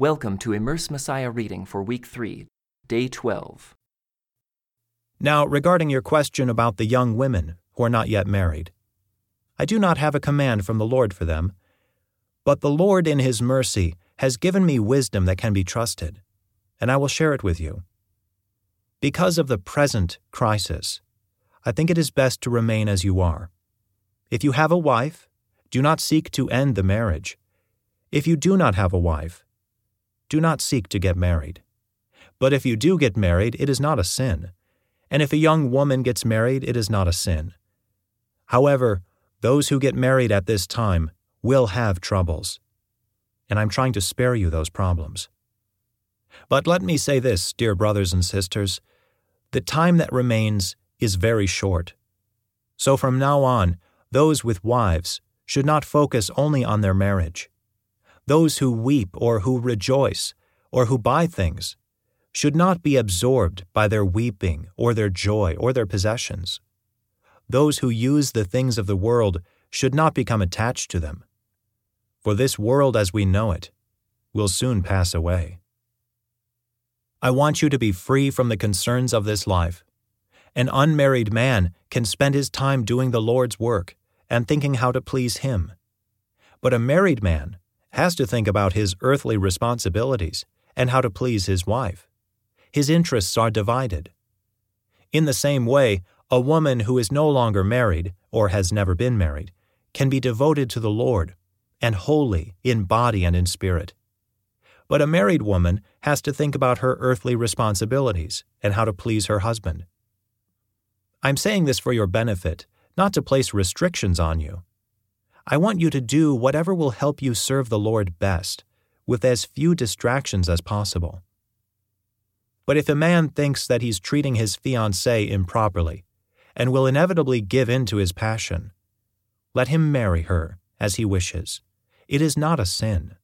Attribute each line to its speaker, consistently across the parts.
Speaker 1: Welcome to Immerse Messiah reading for week 3, day 12.
Speaker 2: Now, regarding your question about the young women who are not yet married, I do not have a command from the Lord for them, but the Lord in His mercy has given me wisdom that can be trusted, and I will share it with you. Because of the present crisis, I think it is best to remain as you are. If you have a wife, do not seek to end the marriage. If you do not have a wife, do not seek to get married. But if you do get married, it is not a sin. And if a young woman gets married, it is not a sin. However, those who get married at this time will have troubles. And I'm trying to spare you those problems. But let me say this, dear brothers and sisters the time that remains is very short. So from now on, those with wives should not focus only on their marriage. Those who weep or who rejoice or who buy things should not be absorbed by their weeping or their joy or their possessions. Those who use the things of the world should not become attached to them. For this world as we know it will soon pass away. I want you to be free from the concerns of this life. An unmarried man can spend his time doing the Lord's work and thinking how to please Him. But a married man has to think about his earthly responsibilities and how to please his wife. His interests are divided. In the same way, a woman who is no longer married or has never been married can be devoted to the Lord and holy in body and in spirit. But a married woman has to think about her earthly responsibilities and how to please her husband. I'm saying this for your benefit, not to place restrictions on you. I want you to do whatever will help you serve the Lord best, with as few distractions as possible. But if a man thinks that he's treating his fiancée improperly, and will inevitably give in to his passion, let him marry her as he wishes. It is not a sin.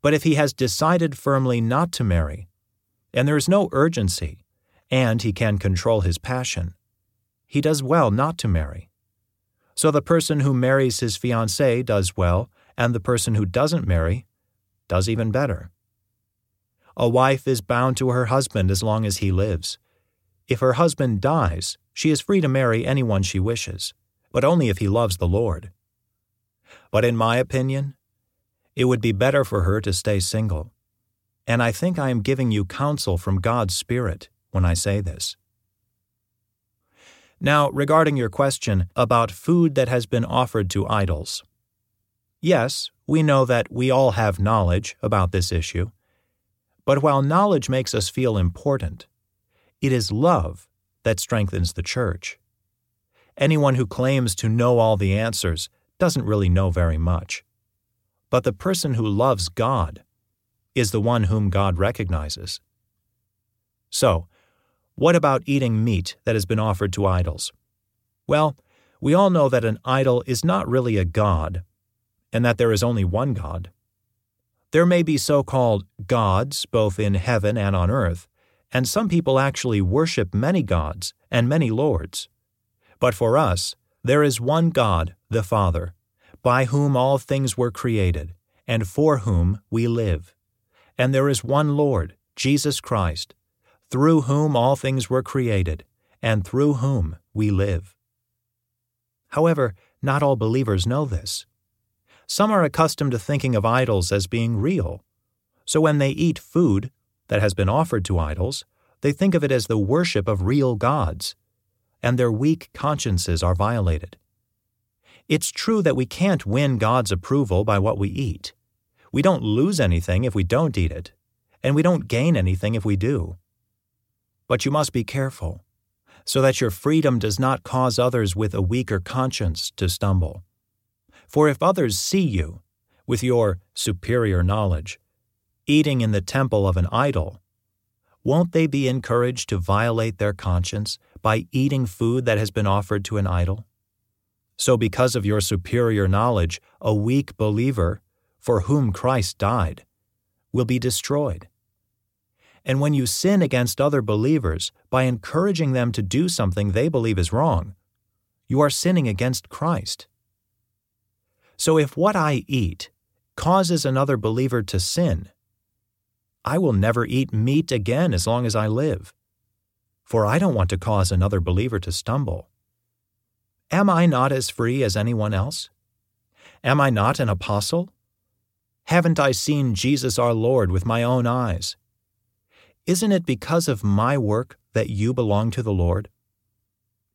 Speaker 2: But if he has decided firmly not to marry, and there is no urgency, and he can control his passion, he does well not to marry. So the person who marries his fiancée does well, and the person who doesn't marry does even better. A wife is bound to her husband as long as he lives. If her husband dies, she is free to marry anyone she wishes, but only if he loves the Lord. But in my opinion, it would be better for her to stay single. And I think I am giving you counsel from God's Spirit when I say this. Now, regarding your question about food that has been offered to idols. Yes, we know that we all have knowledge about this issue. But while knowledge makes us feel important, it is love that strengthens the church. Anyone who claims to know all the answers doesn't really know very much. But the person who loves God is the one whom God recognizes. So, what about eating meat that has been offered to idols? Well, we all know that an idol is not really a god, and that there is only one God. There may be so called gods both in heaven and on earth, and some people actually worship many gods and many lords. But for us, there is one God, the Father, by whom all things were created, and for whom we live. And there is one Lord, Jesus Christ, through whom all things were created, and through whom we live. However, not all believers know this. Some are accustomed to thinking of idols as being real. So when they eat food that has been offered to idols, they think of it as the worship of real gods, and their weak consciences are violated. It's true that we can't win God's approval by what we eat. We don't lose anything if we don't eat it, and we don't gain anything if we do. But you must be careful, so that your freedom does not cause others with a weaker conscience to stumble. For if others see you, with your superior knowledge, eating in the temple of an idol, won't they be encouraged to violate their conscience by eating food that has been offered to an idol? So, because of your superior knowledge, a weak believer, for whom Christ died, will be destroyed. And when you sin against other believers by encouraging them to do something they believe is wrong, you are sinning against Christ. So if what I eat causes another believer to sin, I will never eat meat again as long as I live, for I don't want to cause another believer to stumble. Am I not as free as anyone else? Am I not an apostle? Haven't I seen Jesus our Lord with my own eyes? Isn't it because of my work that you belong to the Lord?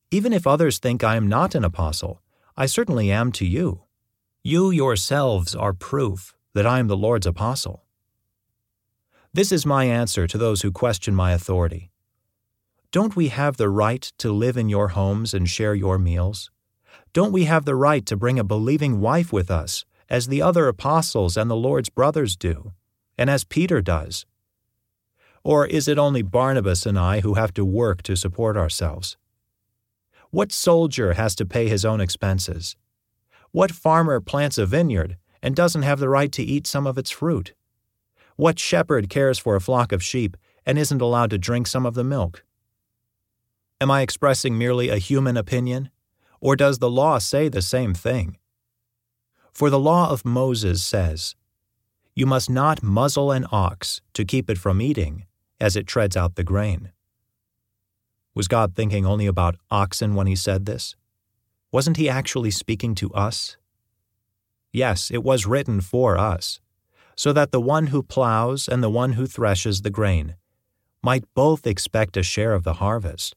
Speaker 2: Even if others think I am not an apostle, I certainly am to you. You yourselves are proof that I am the Lord's apostle. This is my answer to those who question my authority. Don't we have the right to live in your homes and share your meals? Don't we have the right to bring a believing wife with us, as the other apostles and the Lord's brothers do, and as Peter does? Or is it only Barnabas and I who have to work to support ourselves? What soldier has to pay his own expenses? What farmer plants a vineyard and doesn't have the right to eat some of its fruit? What shepherd cares for a flock of sheep and isn't allowed to drink some of the milk? Am I expressing merely a human opinion, or does the law say the same thing? For the law of Moses says, You must not muzzle an ox to keep it from eating as it treads out the grain. Was God thinking only about oxen when he said this? Wasn't he actually speaking to us? Yes, it was written for us so that the one who plows and the one who threshes the grain might both expect a share of the harvest.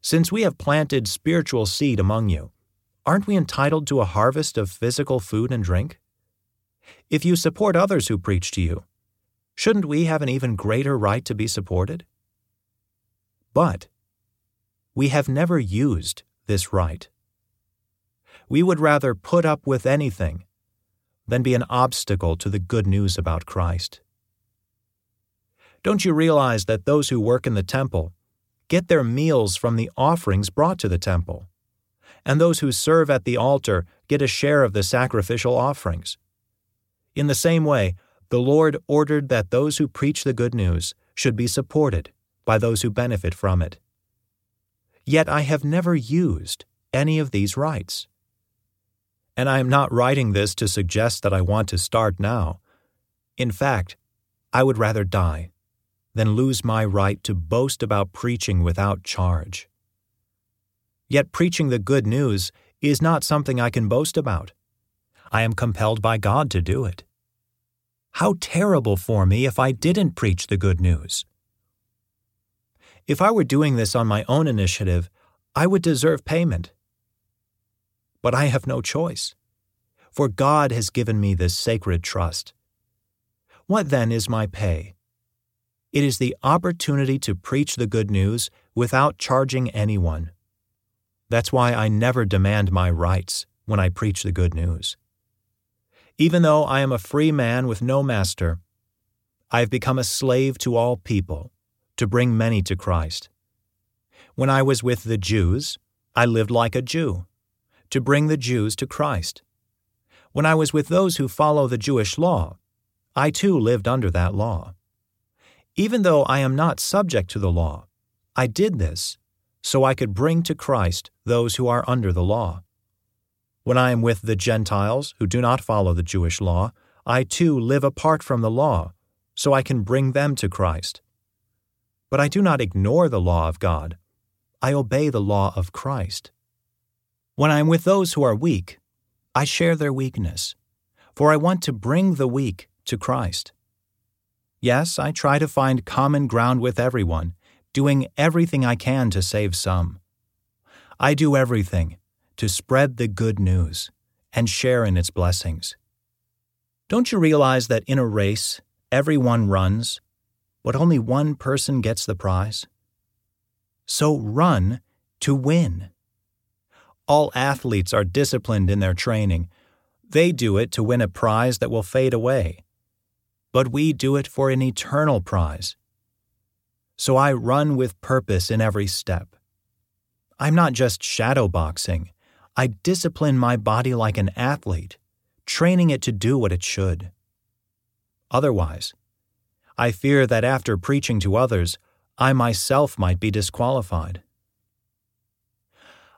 Speaker 2: Since we have planted spiritual seed among you, aren't we entitled to a harvest of physical food and drink? If you support others who preach to you, shouldn't we have an even greater right to be supported? But we have never used this right. We would rather put up with anything than be an obstacle to the good news about Christ. Don't you realize that those who work in the temple get their meals from the offerings brought to the temple, and those who serve at the altar get a share of the sacrificial offerings? In the same way, the Lord ordered that those who preach the good news should be supported by those who benefit from it. Yet I have never used any of these rights. And I am not writing this to suggest that I want to start now. In fact, I would rather die than lose my right to boast about preaching without charge. Yet preaching the good news is not something I can boast about. I am compelled by God to do it. How terrible for me if I didn't preach the good news. If I were doing this on my own initiative, I would deserve payment but I have no choice. For God has given me this sacred trust. What then is my pay? It is the opportunity to preach the good news without charging anyone. That's why I never demand my rights when I preach the good news. Even though I am a free man with no master, I have become a slave to all people to bring many to Christ. When I was with the Jews, I lived like a Jew to bring the Jews to Christ. When I was with those who follow the Jewish law, I too lived under that law. Even though I am not subject to the law, I did this so I could bring to Christ those who are under the law. When I am with the Gentiles who do not follow the Jewish law, I too live apart from the law, so I can bring them to Christ. But I do not ignore the law of God. I obey the law of Christ. When I am with those who are weak, I share their weakness, for I want to bring the weak to Christ. Yes, I try to find common ground with everyone, doing everything I can to save some. I do everything to spread the good news and share in its blessings. Don't you realize that in a race, everyone runs, but only one person gets the prize? So run to win. All athletes are disciplined in their training. They do it to win a prize that will fade away. But we do it for an eternal prize. So I run with purpose in every step. I'm not just shadowboxing. I discipline my body like an athlete, training it to do what it should. Otherwise, I fear that after preaching to others, I myself might be disqualified.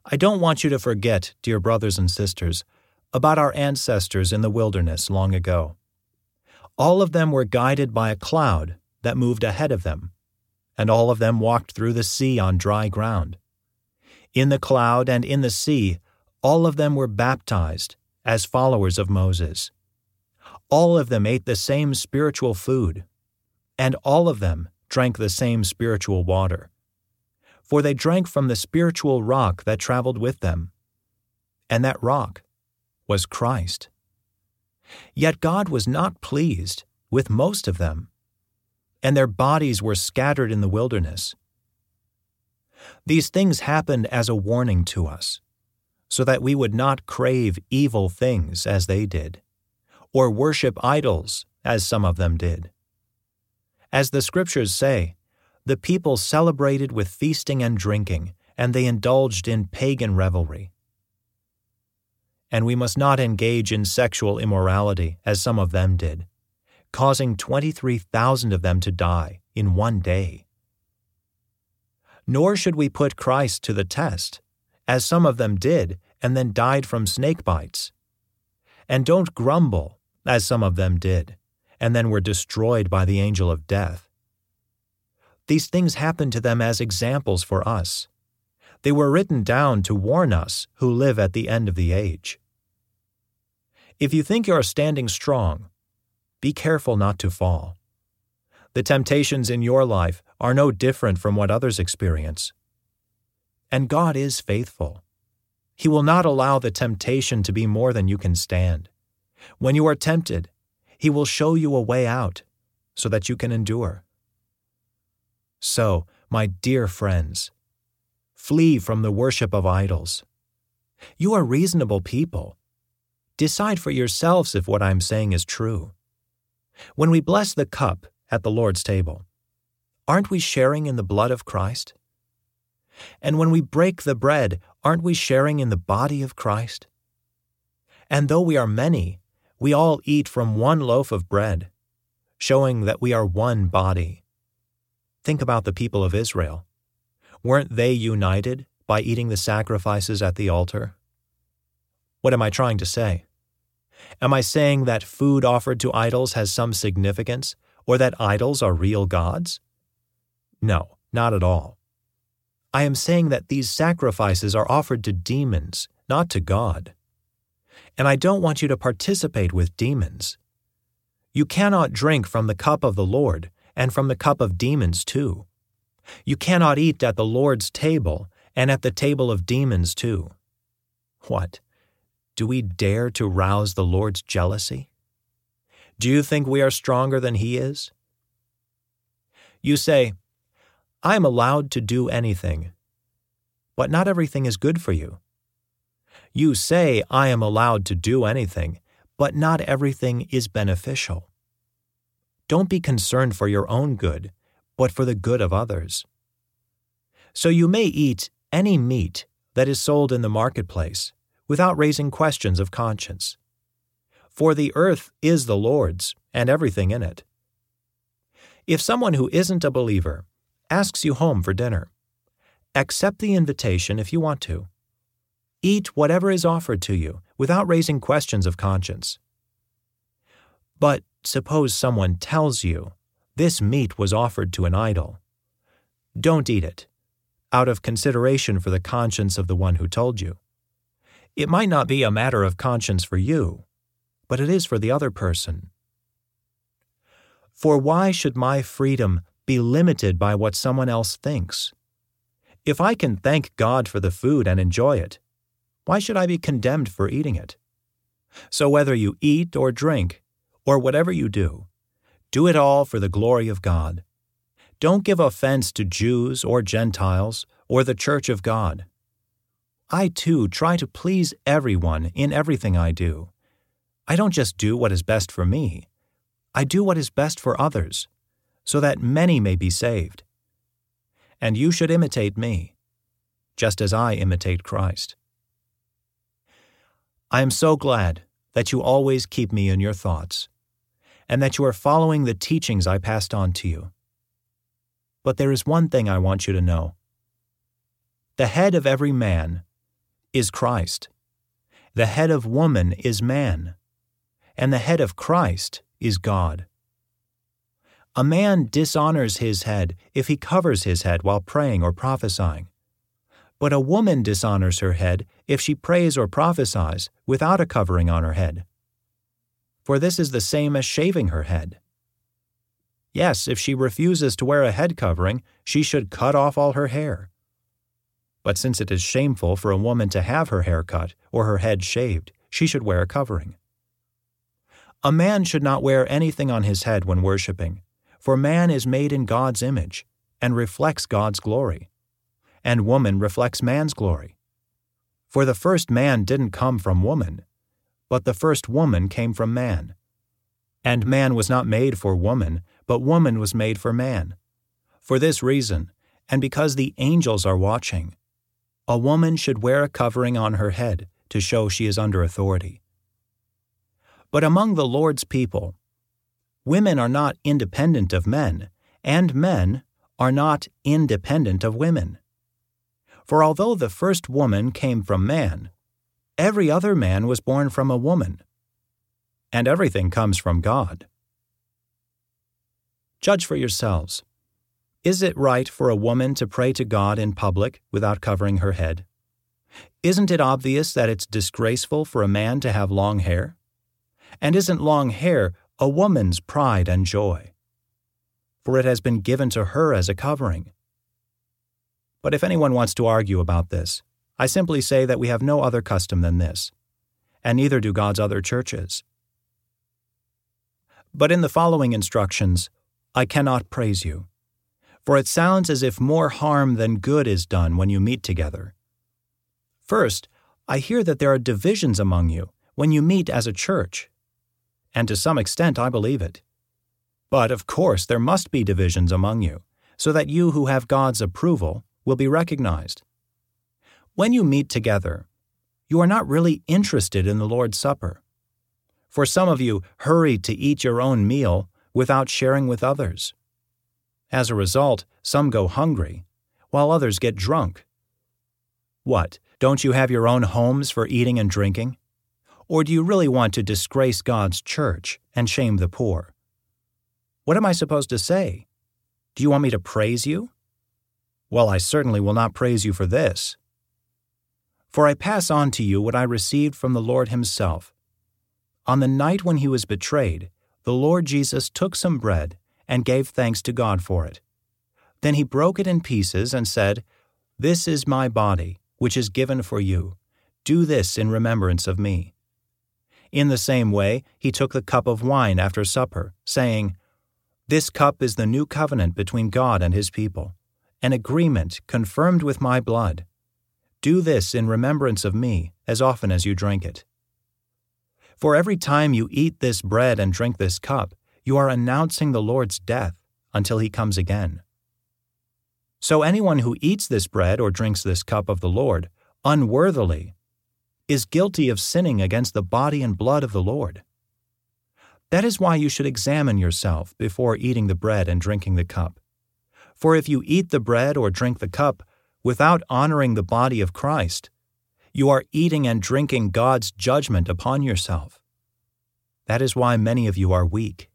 Speaker 2: I don't want you to forget, dear brothers and sisters, about our ancestors in the wilderness long ago. All of them were guided by a cloud that moved ahead of them, and all of them walked through the sea on dry ground. In the cloud and in the sea, all of them were baptized as followers of Moses. All of them ate the same spiritual food, and all of them drank the same spiritual water. For they drank from the spiritual rock that traveled with them, and that rock was Christ. Yet God was not pleased with most of them, and their bodies were scattered in the wilderness. These things happened as a warning to us, so that we would not crave evil things as they did, or worship idols as some of them did. As the Scriptures say, the people celebrated with feasting and drinking, and they indulged in pagan revelry. And we must not engage in sexual immorality as some of them did, causing 23,000 of them to die in one day. Nor should we put Christ to the test, as some of them did and then died from snake bites. And don't grumble, as some of them did, and then were destroyed by the angel of death. These things happened to them as examples for us. They were written down to warn us who live at the end of the age. If you think you are standing strong, be careful not to fall. The temptations in your life are no different from what others experience. And God is faithful. He will not allow the temptation to be more than you can stand. When you are tempted, He will show you a way out so that you can endure. So, my dear friends, flee from the worship of idols. You are reasonable people. Decide for yourselves if what I'm saying is true. When we bless the cup, at the Lord's table. Aren't we sharing in the blood of Christ? And when we break the bread, aren't we sharing in the body of Christ? And though we are many, we all eat from one loaf of bread, showing that we are one body. Think about the people of Israel. Weren't they united by eating the sacrifices at the altar? What am I trying to say? Am I saying that food offered to idols has some significance or that idols are real gods? No, not at all. I am saying that these sacrifices are offered to demons, not to God. And I don't want you to participate with demons. You cannot drink from the cup of the Lord and from the cup of demons too. You cannot eat at the Lord's table and at the table of demons too. What? Do we dare to rouse the Lord's jealousy? Do you think we are stronger than He is? You say, I am allowed to do anything, but not everything is good for you. You say, I am allowed to do anything, but not everything is beneficial. Don't be concerned for your own good, but for the good of others. So you may eat any meat that is sold in the marketplace without raising questions of conscience for the earth is the Lord's and everything in it. If someone who isn't a believer asks you home for dinner, accept the invitation if you want to. Eat whatever is offered to you without raising questions of conscience. But suppose someone tells you this meat was offered to an idol. Don't eat it, out of consideration for the conscience of the one who told you. It might not be a matter of conscience for you, but it is for the other person. For why should my freedom be limited by what someone else thinks? If I can thank God for the food and enjoy it, why should I be condemned for eating it? So whether you eat or drink, or whatever you do, do it all for the glory of God. Don't give offense to Jews or Gentiles or the church of God. I too try to please everyone in everything I do. I don't just do what is best for me, I do what is best for others, so that many may be saved. And you should imitate me, just as I imitate Christ. I am so glad that you always keep me in your thoughts, and that you are following the teachings I passed on to you. But there is one thing I want you to know the head of every man is Christ, the head of woman is man and the head of Christ is God. A man dishonors his head if he covers his head while praying or prophesying. But a woman dishonors her head if she prays or prophesies without a covering on her head. For this is the same as shaving her head. Yes, if she refuses to wear a head covering, she should cut off all her hair. But since it is shameful for a woman to have her hair cut or her head shaved, she should wear a covering. A man should not wear anything on his head when worshiping, for man is made in God's image and reflects God's glory, and woman reflects man's glory. For the first man didn't come from woman, but the first woman came from man. And man was not made for woman, but woman was made for man. For this reason, and because the angels are watching, a woman should wear a covering on her head to show she is under authority. But among the Lord's people, women are not independent of men, and men are not independent of women. For although the first woman came from man, every other man was born from a woman, and everything comes from God. Judge for yourselves. Is it right for a woman to pray to God in public without covering her head? Isn't it obvious that it's disgraceful for a man to have long hair? And isn't long hair a woman's pride and joy? For it has been given to her as a covering. But if anyone wants to argue about this, I simply say that we have no other custom than this, and neither do God's other churches. But in the following instructions, I cannot praise you. For it sounds as if more harm than good is done when you meet together. First, I hear that there are divisions among you when you meet as a church. And to some extent, I believe it. But of course, there must be divisions among you, so that you who have God's approval will be recognized. When you meet together, you are not really interested in the Lord's Supper. For some of you hurry to eat your own meal without sharing with others. As a result, some go hungry, while others get drunk. What, don't you have your own homes for eating and drinking? Or do you really want to disgrace God's church and shame the poor? What am I supposed to say? Do you want me to praise you? Well, I certainly will not praise you for this. For I pass on to you what I received from the Lord Himself. On the night when He was betrayed, the Lord Jesus took some bread and gave thanks to God for it. Then he broke it in pieces and said, This is my body, which is given for you. Do this in remembrance of me. In the same way, he took the cup of wine after supper, saying, This cup is the new covenant between God and his people, an agreement confirmed with my blood. Do this in remembrance of me as often as you drink it. For every time you eat this bread and drink this cup, you are announcing the Lord's death until he comes again. So anyone who eats this bread or drinks this cup of the Lord unworthily is guilty of sinning against the body and blood of the Lord. That is why you should examine yourself before eating the bread and drinking the cup. For if you eat the bread or drink the cup without honoring the body of Christ, you are eating and drinking God's judgment upon yourself. That is why many of you are weak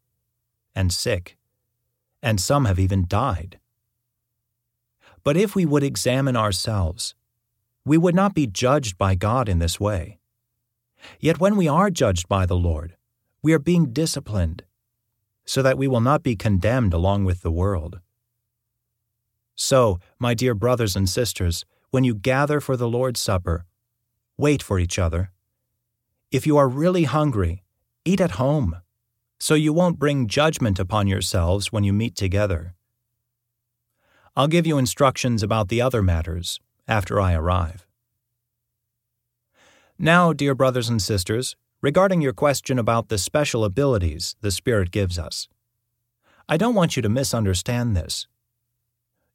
Speaker 2: and sick, and some have even died. But if we would examine ourselves, we would not be judged by God in this way. Yet when we are judged by the Lord, we are being disciplined, so that we will not be condemned along with the world. So, my dear brothers and sisters, when you gather for the Lord's Supper, Wait for each other. If you are really hungry, eat at home, so you won't bring judgment upon yourselves when you meet together. I'll give you instructions about the other matters after I arrive. Now, dear brothers and sisters, regarding your question about the special abilities the Spirit gives us. I don't want you to misunderstand this.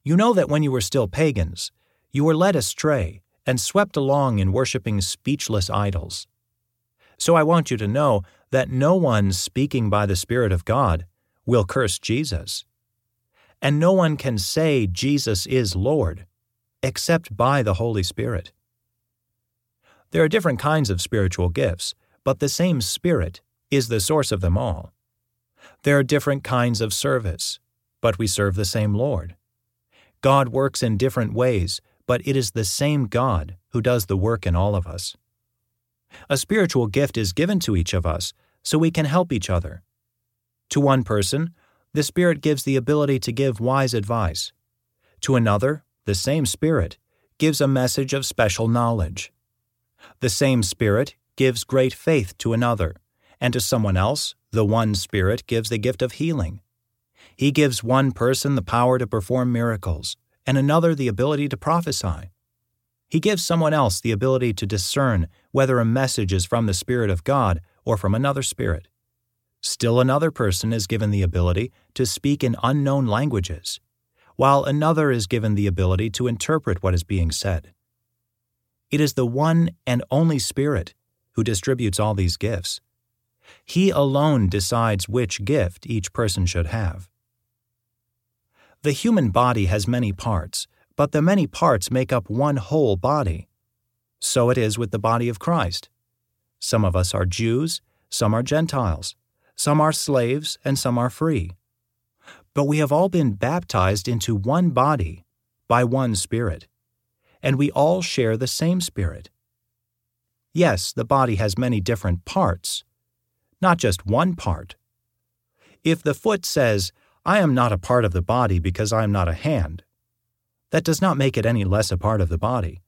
Speaker 2: You know that when you were still pagans, you were led astray and swept along in worshiping speechless idols. So I want you to know that no one speaking by the Spirit of God will curse Jesus. And no one can say Jesus is Lord except by the Holy Spirit. There are different kinds of spiritual gifts, but the same Spirit is the source of them all. There are different kinds of service, but we serve the same Lord. God works in different ways, but it is the same God who does the work in all of us. A spiritual gift is given to each of us so we can help each other. To one person, the Spirit gives the ability to give wise advice. To another, the same Spirit gives a message of special knowledge. The same Spirit gives great faith to another, and to someone else, the one Spirit gives the gift of healing. He gives one person the power to perform miracles, and another the ability to prophesy. He gives someone else the ability to discern whether a message is from the Spirit of God or from another spirit. Still another person is given the ability to speak in unknown languages, while another is given the ability to interpret what is being said. It is the one and only Spirit who distributes all these gifts. He alone decides which gift each person should have. The human body has many parts, but the many parts make up one whole body. So it is with the body of Christ. Some of us are Jews, some are Gentiles, some are slaves, and some are free. But we have all been baptized into one body by one Spirit, and we all share the same Spirit. Yes, the body has many different parts, not just one part. If the foot says, I am not a part of the body because I am not a hand, that does not make it any less a part of the body.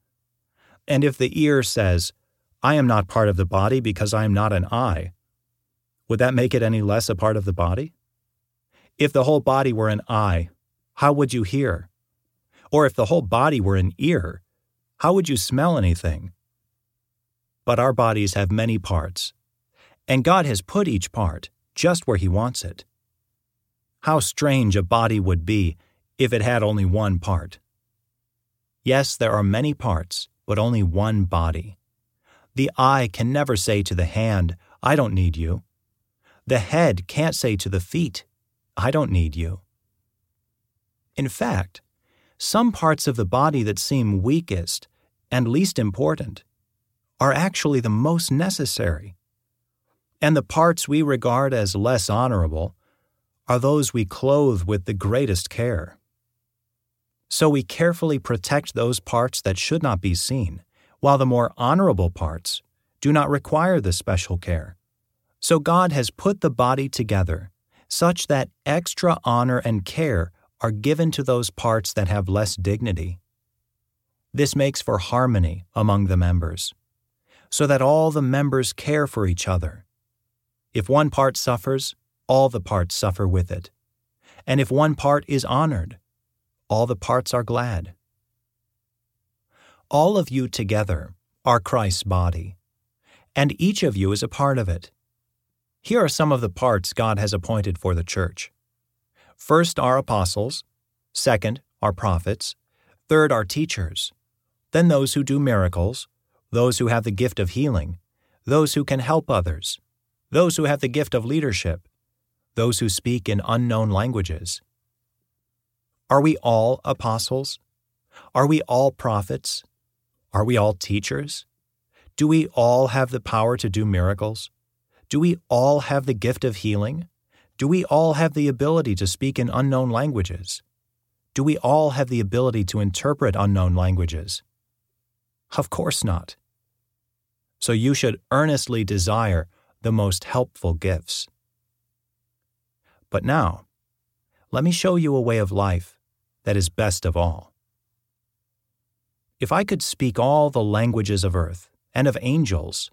Speaker 2: And if the ear says, I am not part of the body because I am not an eye, would that make it any less a part of the body? If the whole body were an eye, how would you hear? Or if the whole body were an ear, how would you smell anything? But our bodies have many parts, and God has put each part just where He wants it. How strange a body would be if it had only one part. Yes, there are many parts, but only one body. The eye can never say to the hand, I don't need you. The head can't say to the feet, I don't need you. In fact, some parts of the body that seem weakest and least important are actually the most necessary and the parts we regard as less honorable are those we clothe with the greatest care. So we carefully protect those parts that should not be seen, while the more honorable parts do not require the special care. So God has put the body together such that extra honor and care are given to those parts that have less dignity. This makes for harmony among the members, so that all the members care for each other if one part suffers, all the parts suffer with it. And if one part is honored, all the parts are glad. All of you together are Christ's body, and each of you is a part of it. Here are some of the parts God has appointed for the church. First are apostles, second are prophets, third are teachers, then those who do miracles, those who have the gift of healing, those who can help others those who have the gift of leadership, those who speak in unknown languages. Are we all apostles? Are we all prophets? Are we all teachers? Do we all have the power to do miracles? Do we all have the gift of healing? Do we all have the ability to speak in unknown languages? Do we all have the ability to interpret unknown languages? Of course not. So you should earnestly desire the most helpful gifts. But now, let me show you a way of life that is best of all. If I could speak all the languages of earth and of angels,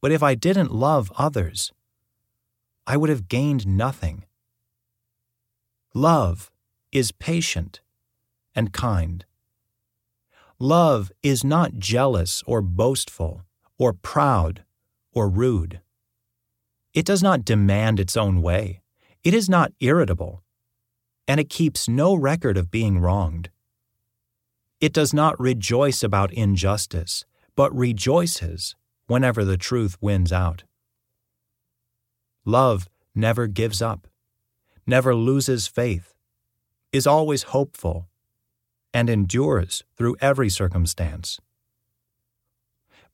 Speaker 2: But if I didn't love others, I would have gained nothing. Love is patient and kind. Love is not jealous or boastful or proud or rude. It does not demand its own way. It is not irritable. And it keeps no record of being wronged. It does not rejoice about injustice, but rejoices whenever the truth wins out. Love never gives up, never loses faith, is always hopeful, and endures through every circumstance.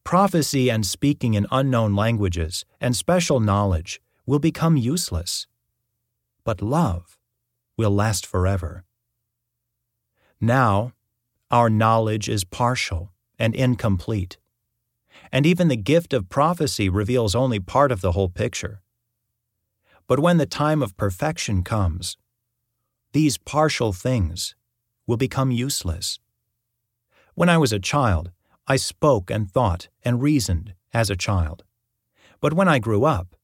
Speaker 2: Prophecy and speaking in unknown languages and special knowledge will become useless, but love will last forever. Now, our knowledge is partial and incomplete, and even the gift of prophecy reveals only part of the whole picture. But when the time of perfection comes, these partial things will become useless. When I was a child, I spoke and thought and reasoned as a child. But when I grew up,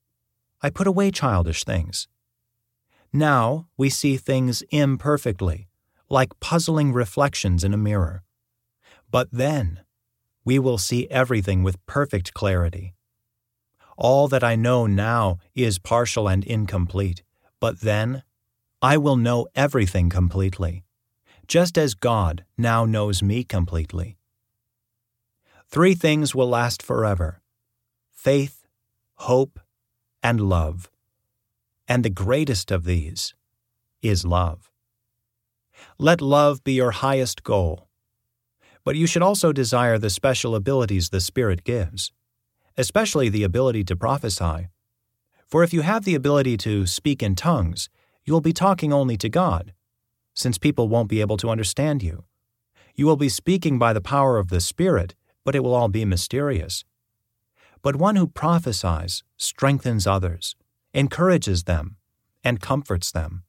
Speaker 2: I put away childish things. Now we see things imperfectly, like puzzling reflections in a mirror. But then we will see everything with perfect clarity. All that I know now is partial and incomplete, but then I will know everything completely, just as God now knows me completely. Three things will last forever faith, hope, and love. And the greatest of these is love. Let love be your highest goal. But you should also desire the special abilities the Spirit gives, especially the ability to prophesy. For if you have the ability to speak in tongues, you will be talking only to God, since people won't be able to understand you. You will be speaking by the power of the Spirit, but it will all be mysterious. But one who prophesies strengthens others, encourages them, and comforts them.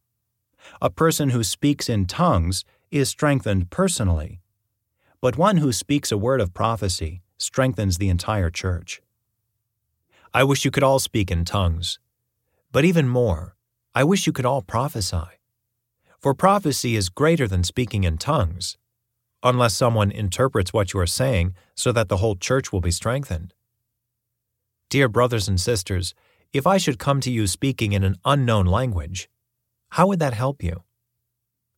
Speaker 2: A person who speaks in tongues is strengthened personally, but one who speaks a word of prophecy strengthens the entire church. I wish you could all speak in tongues, but even more, I wish you could all prophesy. For prophecy is greater than speaking in tongues, unless someone interprets what you are saying so that the whole church will be strengthened. Dear brothers and sisters, if I should come to you speaking in an unknown language, how would that help you?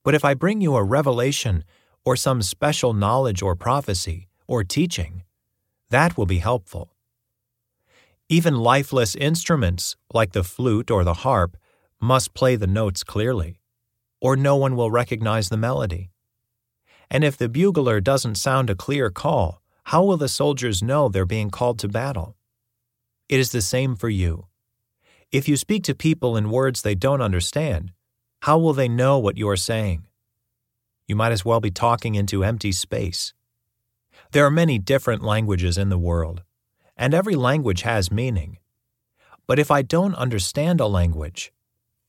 Speaker 2: But if I bring you a revelation or some special knowledge or prophecy or teaching, that will be helpful. Even lifeless instruments, like the flute or the harp, must play the notes clearly, or no one will recognize the melody. And if the bugler doesn't sound a clear call, how will the soldiers know they're being called to battle? It is the same for you. If you speak to people in words they don't understand, how will they know what you are saying? You might as well be talking into empty space. There are many different languages in the world, and every language has meaning. But if I don't understand a language,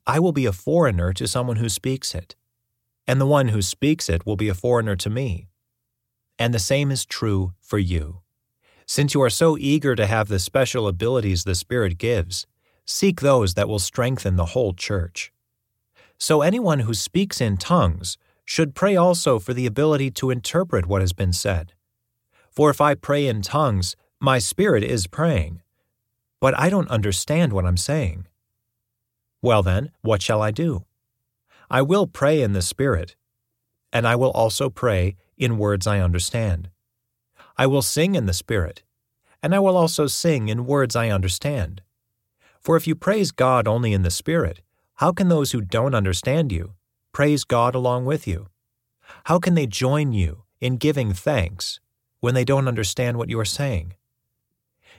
Speaker 2: I will be a foreigner to someone who speaks it and the one who speaks it will be a foreigner to me. And the same is true for you. Since you are so eager to have the special abilities the Spirit gives, seek those that will strengthen the whole church. So anyone who speaks in tongues should pray also for the ability to interpret what has been said. For if I pray in tongues, my spirit is praying, but I don't understand what I'm saying. Well, then, what shall I do? I will pray in the Spirit, and I will also pray in words I understand. I will sing in the Spirit, and I will also sing in words I understand. For if you praise God only in the Spirit, how can those who don't understand you praise God along with you? How can they join you in giving thanks when they don't understand what you are saying?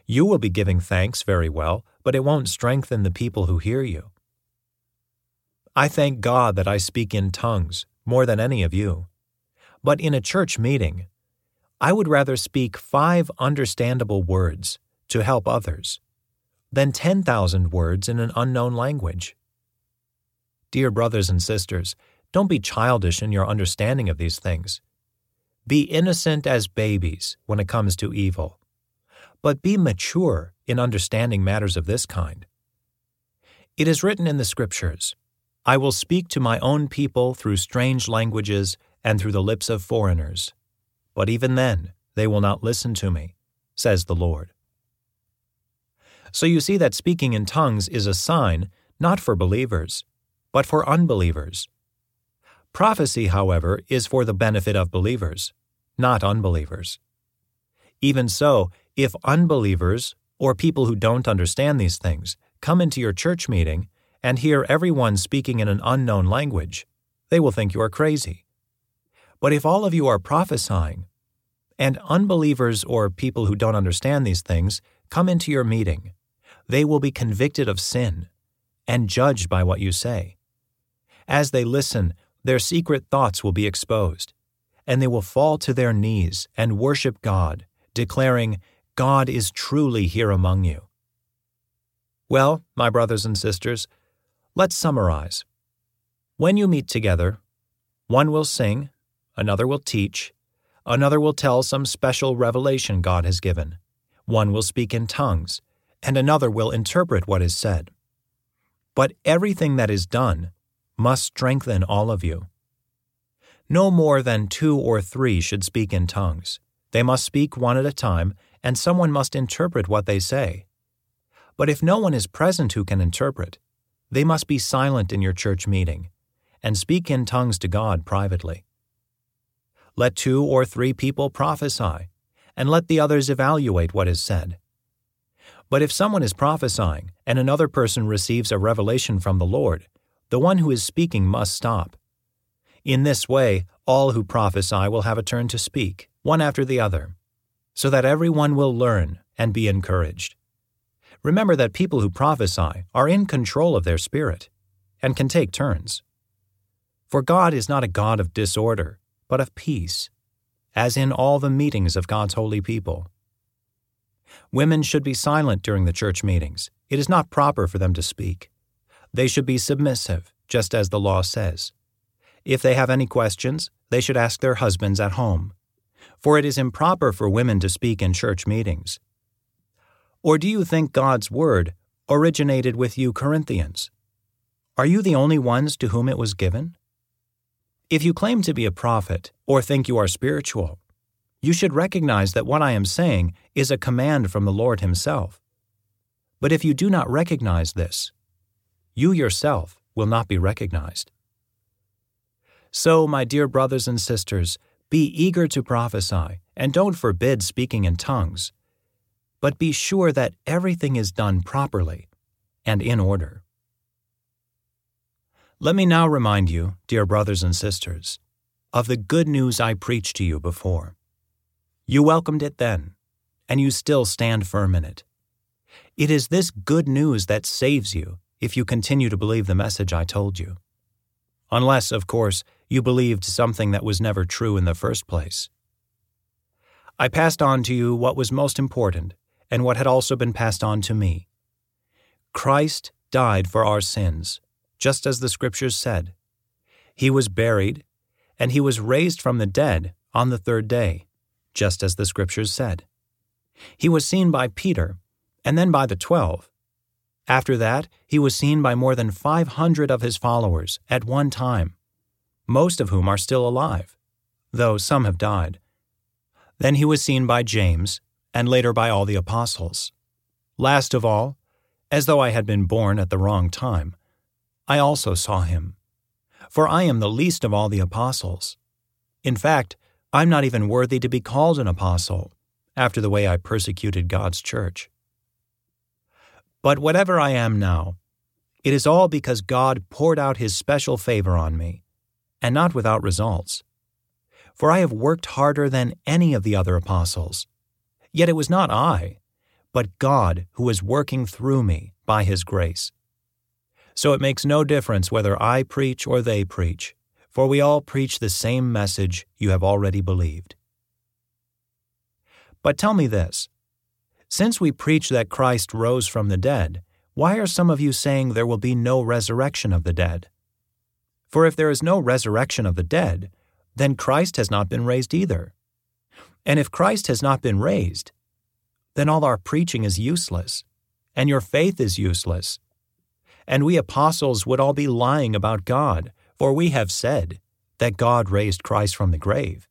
Speaker 2: You will be giving thanks very well, but it won't strengthen the people who hear you. I thank God that I speak in tongues more than any of you. But in a church meeting, I would rather speak five understandable words to help others than 10,000 words in an unknown language. Dear brothers and sisters, don't be childish in your understanding of these things. Be innocent as babies when it comes to evil, but be mature in understanding matters of this kind. It is written in the Scriptures I will speak to my own people through strange languages and through the lips of foreigners. But even then, they will not listen to me, says the Lord. So you see that speaking in tongues is a sign not for believers, but for unbelievers. Prophecy, however, is for the benefit of believers, not unbelievers. Even so, if unbelievers, or people who don't understand these things, come into your church meeting and hear everyone speaking in an unknown language, they will think you are crazy. But if all of you are prophesying, and unbelievers or people who don't understand these things come into your meeting, they will be convicted of sin and judged by what you say. As they listen, their secret thoughts will be exposed, and they will fall to their knees and worship God, declaring, God is truly here among you. Well, my brothers and sisters, let's summarize. When you meet together, one will sing, another will teach, another will tell some special revelation God has given, one will speak in tongues, and another will interpret what is said. But everything that is done must strengthen all of you. No more than two or three should speak in tongues. They must speak one at a time, and someone must interpret what they say. But if no one is present who can interpret, they must be silent in your church meeting and speak in tongues to God privately. Let two or three people prophesy, and let the others evaluate what is said. But if someone is prophesying and another person receives a revelation from the Lord, the one who is speaking must stop. In this way, all who prophesy will have a turn to speak, one after the other, so that everyone will learn and be encouraged. Remember that people who prophesy are in control of their spirit and can take turns. For God is not a God of disorder, but of peace, as in all the meetings of God's holy people. Women should be silent during the church meetings. It is not proper for them to speak. They should be submissive, just as the law says. If they have any questions, they should ask their husbands at home. For it is improper for women to speak in church meetings. Or do you think God's Word originated with you Corinthians? Are you the only ones to whom it was given? If you claim to be a prophet or think you are spiritual, you should recognize that what I am saying is a command from the Lord Himself. But if you do not recognize this, you yourself will not be recognized. So, my dear brothers and sisters, be eager to prophesy, and don't forbid speaking in tongues, but be sure that everything is done properly and in order. Let me now remind you, dear brothers and sisters, of the good news I preached to you before. You welcomed it then, and you still stand firm in it. It is this good news that saves you if you continue to believe the message I told you. Unless, of course, you believed something that was never true in the first place. I passed on to you what was most important and what had also been passed on to me. Christ died for our sins, just as the Scriptures said. He was buried, and he was raised from the dead on the third day just as the Scriptures said. He was seen by Peter, and then by the twelve. After that, he was seen by more than 500 of his followers at one time, most of whom are still alive, though some have died. Then he was seen by James, and later by all the apostles. Last of all, as though I had been born at the wrong time, I also saw him. For I am the least of all the apostles. In fact, I'm not even worthy to be called an apostle, after the way I persecuted God's church. But whatever I am now, it is all because God poured out His special favor on me, and not without results. For I have worked harder than any of the other apostles. Yet it was not I, but God who is working through me by His grace. So it makes no difference whether I preach or they preach for we all preach the same message you have already believed. But tell me this since we preach that Christ rose from the dead, why are some of you saying there will be no resurrection of the dead? For if there is no resurrection of the dead, then Christ has not been raised either. And if Christ has not been raised, then all our preaching is useless, and your faith is useless. And we apostles would all be lying about God for we have said that God raised Christ from the grave.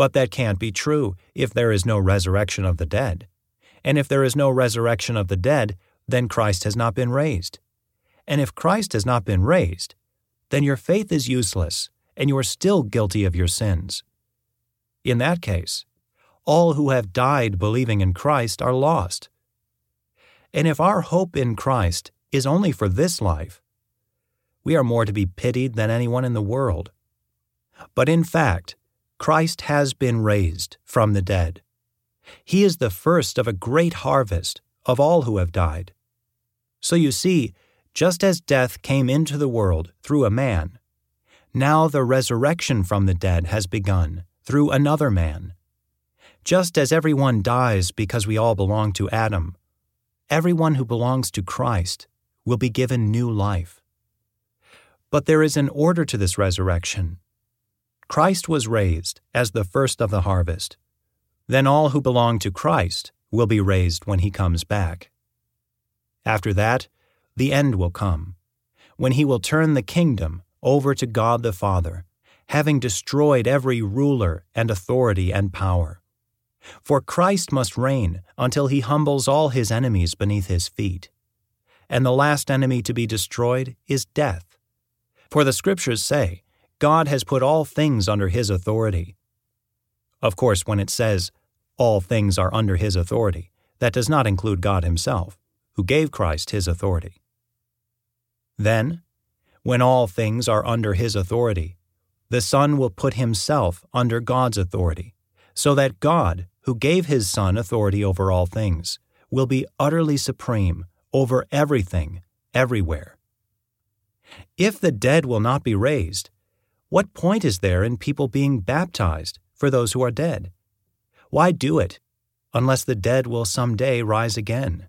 Speaker 2: But that can't be true if there is no resurrection of the dead. And if there is no resurrection of the dead, then Christ has not been raised. And if Christ has not been raised, then your faith is useless, and you are still guilty of your sins. In that case, all who have died believing in Christ are lost. And if our hope in Christ is only for this life, we are more to be pitied than anyone in the world. But in fact, Christ has been raised from the dead. He is the first of a great harvest of all who have died. So you see, just as death came into the world through a man, now the resurrection from the dead has begun through another man. Just as everyone dies because we all belong to Adam, everyone who belongs to Christ will be given new life. But there is an order to this resurrection. Christ was raised as the first of the harvest. Then all who belong to Christ will be raised when he comes back. After that, the end will come, when he will turn the kingdom over to God the Father, having destroyed every ruler and authority and power. For Christ must reign until he humbles all his enemies beneath his feet. And the last enemy to be destroyed is death. For the Scriptures say, God has put all things under his authority. Of course, when it says, all things are under his authority, that does not include God himself, who gave Christ his authority. Then, when all things are under his authority, the Son will put himself under God's authority, so that God, who gave his Son authority over all things, will be utterly supreme over everything, everywhere. If the dead will not be raised, what point is there in people being baptized for those who are dead? Why do it, unless the dead will some day rise again?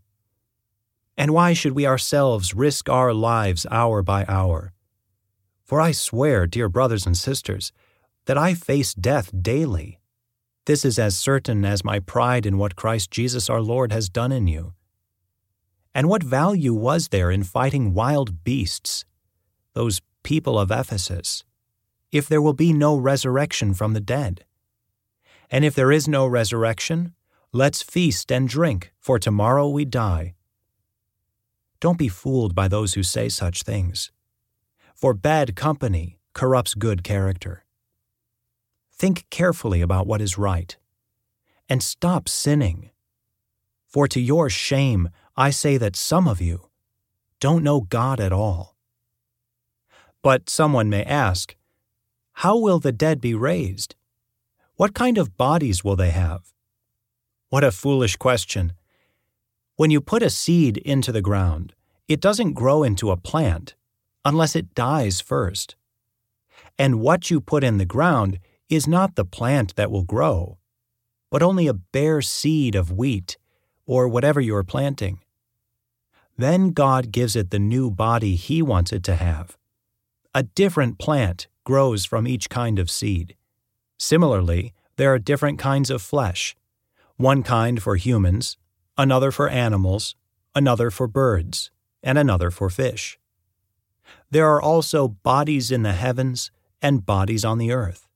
Speaker 2: And why should we ourselves risk our lives hour by hour? For I swear, dear brothers and sisters, that I face death daily. This is as certain as my pride in what Christ Jesus our Lord has done in you. And what value was there in fighting wild beasts, those people of Ephesus, if there will be no resurrection from the dead? And if there is no resurrection, let's feast and drink, for tomorrow we die. Don't be fooled by those who say such things, for bad company corrupts good character. Think carefully about what is right, and stop sinning. For to your shame, I say that some of you don't know God at all. But someone may ask, How will the dead be raised? What kind of bodies will they have? What a foolish question. When you put a seed into the ground, it doesn't grow into a plant unless it dies first. And what you put in the ground is not the plant that will grow, but only a bare seed of wheat or whatever you are planting. Then God gives it the new body He wants it to have. A different plant grows from each kind of seed. Similarly, there are different kinds of flesh one kind for humans, another for animals, another for birds, and another for fish. There are also bodies in the heavens and bodies on the earth.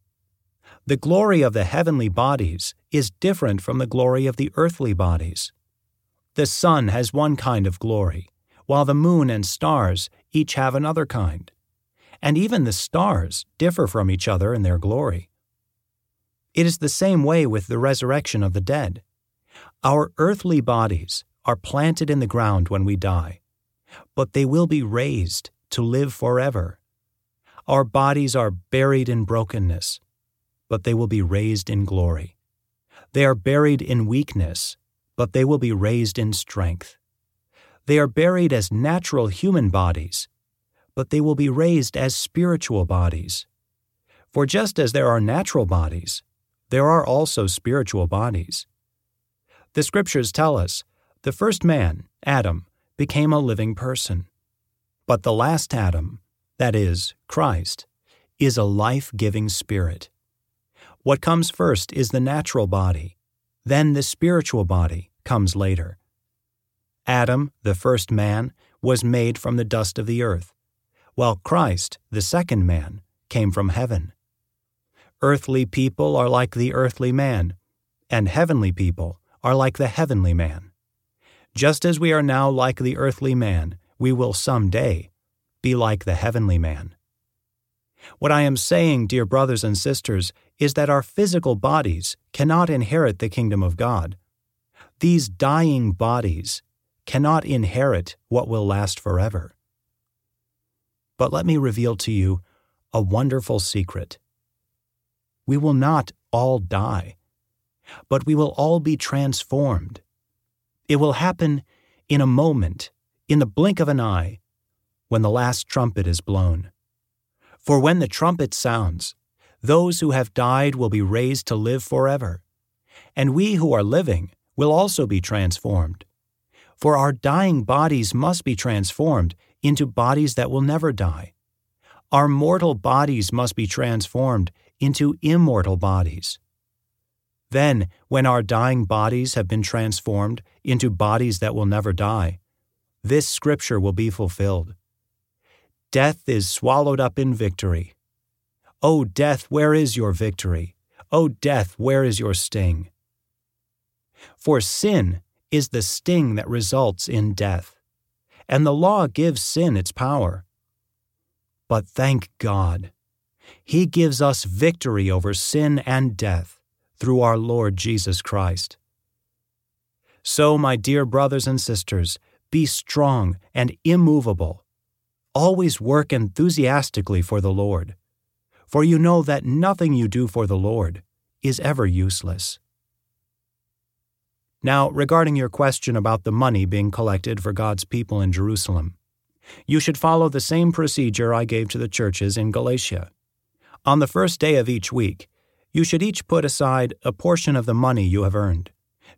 Speaker 2: The glory of the heavenly bodies is different from the glory of the earthly bodies. The sun has one kind of glory, while the moon and stars each have another kind. And even the stars differ from each other in their glory. It is the same way with the resurrection of the dead. Our earthly bodies are planted in the ground when we die, but they will be raised to live forever. Our bodies are buried in brokenness, but they will be raised in glory. They are buried in weakness, but they will be raised in strength. They are buried as natural human bodies, but they will be raised as spiritual bodies. For just as there are natural bodies, there are also spiritual bodies. The scriptures tell us the first man, Adam, became a living person. But the last Adam, that is, Christ, is a life giving spirit. What comes first is the natural body, then the spiritual body comes later. Adam, the first man, was made from the dust of the earth, while Christ, the second man, came from heaven. Earthly people are like the earthly man, and heavenly people are like the heavenly man. Just as we are now like the earthly man, we will some day be like the heavenly man. What I am saying, dear brothers and sisters, is that our physical bodies cannot inherit the kingdom of God. These dying bodies cannot inherit what will last forever. But let me reveal to you a wonderful secret. We will not all die, but we will all be transformed. It will happen in a moment, in the blink of an eye, when the last trumpet is blown. For when the trumpet sounds, those who have died will be raised to live forever, and we who are living will also be transformed. For our dying bodies must be transformed into bodies that will never die. Our mortal bodies must be transformed into immortal bodies. Then, when our dying bodies have been transformed into bodies that will never die, this scripture will be fulfilled. Death is swallowed up in victory. O death, where is your victory? O death, where is your sting? For sin is the sting that results in death, and the law gives sin its power. But thank God, He gives us victory over sin and death through our Lord Jesus Christ. So, my dear brothers and sisters, be strong and immovable. Always work enthusiastically for the Lord, for you know that nothing you do for the Lord is ever useless. Now, regarding your question about the money being collected for God's people in Jerusalem, you should follow the same procedure I gave to the churches in Galatia. On the first day of each week, you should each put aside a portion of the money you have earned.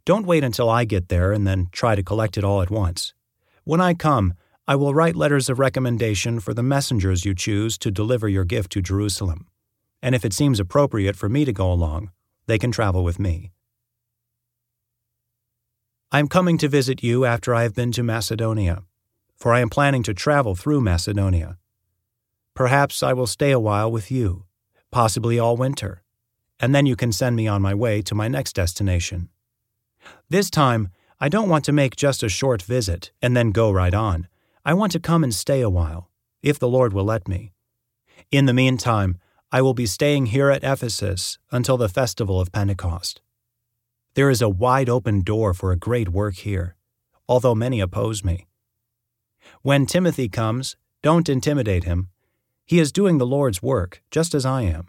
Speaker 2: Don't wait until I get there and then try to collect it all at once. When I come, I will write letters of recommendation for the messengers you choose to deliver your gift to Jerusalem. And if it seems appropriate for me to go along, they can travel with me. I am coming to visit you after I have been to Macedonia, for I am planning to travel through Macedonia. Perhaps I will stay a while with you, possibly all winter, and then you can send me on my way to my next destination. This time, I don't want to make just a short visit and then go right on. I want to come and stay a while, if the Lord will let me. In the meantime, I will be staying here at Ephesus until the festival of Pentecost. There is a wide open door for a great work here, although many oppose me. When Timothy comes, don't intimidate him. He is doing the Lord's work, just as I am.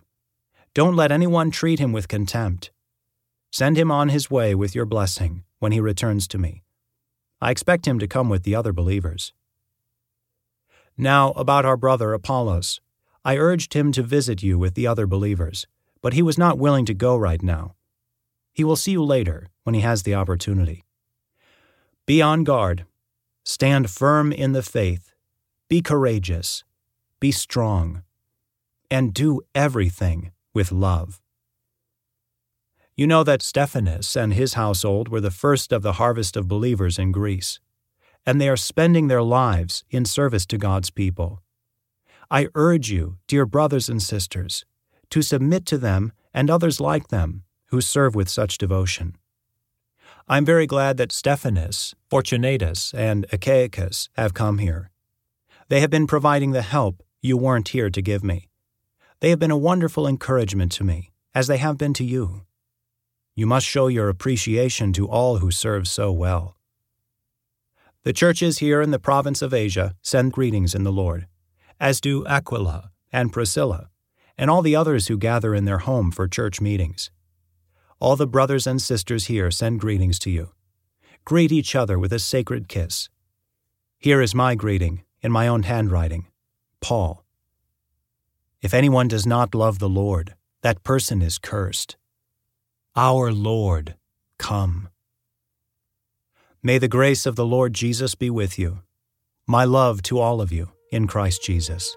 Speaker 2: Don't let anyone treat him with contempt. Send him on his way with your blessing when he returns to me. I expect him to come with the other believers. Now, about our brother Apollos. I urged him to visit you with the other believers, but he was not willing to go right now. He will see you later when he has the opportunity. Be on guard. Stand firm in the faith. Be courageous. Be strong. And do everything with love. You know that Stephanas and his household were the first of the harvest of believers in Greece, and they are spending their lives in service to God's people. I urge you, dear brothers and sisters, to submit to them and others like them who serve with such devotion. I'm very glad that Stephanas, Fortunatus, and Achaicus have come here. They have been providing the help you weren't here to give me. They have been a wonderful encouragement to me, as they have been to you. You must show your appreciation to all who serve so well. The churches here in the province of Asia send greetings in the Lord, as do Aquila and Priscilla, and all the others who gather in their home for church meetings. All the brothers and sisters here send greetings to you. Greet each other with a sacred kiss. Here is my greeting, in my own handwriting Paul. If anyone does not love the Lord, that person is cursed. Our Lord, come. May the grace of the Lord Jesus be with you. My love to all of you in Christ Jesus.